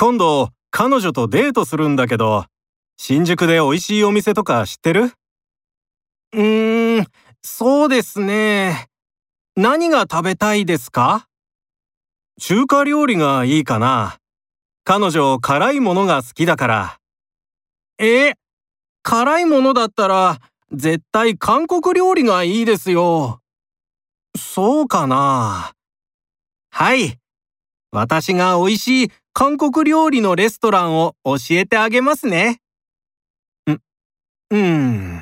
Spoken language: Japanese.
今度、彼女とデートするんだけど、新宿で美味しいお店とか知ってる？うーん、そうですね。何が食べたいですか？中華料理がいいかな。彼女、辛いものが好きだから。え、辛いものだったら、絶対韓国料理がいいですよ。そうかな。はい。私が美味しい韓国料理のレストランを教えてあげますね。う、うん。